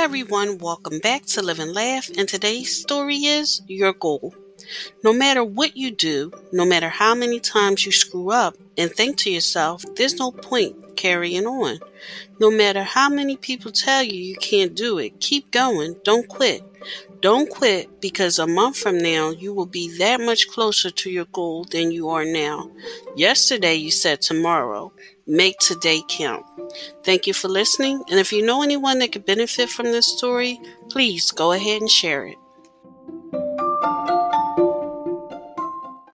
everyone, welcome back to Live and Laugh. And today's story is Your Goal. No matter what you do, no matter how many times you screw up and think to yourself, there's no point carrying on. No matter how many people tell you you can't do it, keep going. Don't quit. Don't quit because a month from now you will be that much closer to your goal than you are now. Yesterday you said tomorrow. Make today count. Thank you for listening. And if you know anyone that could benefit from this story, please go ahead and share it.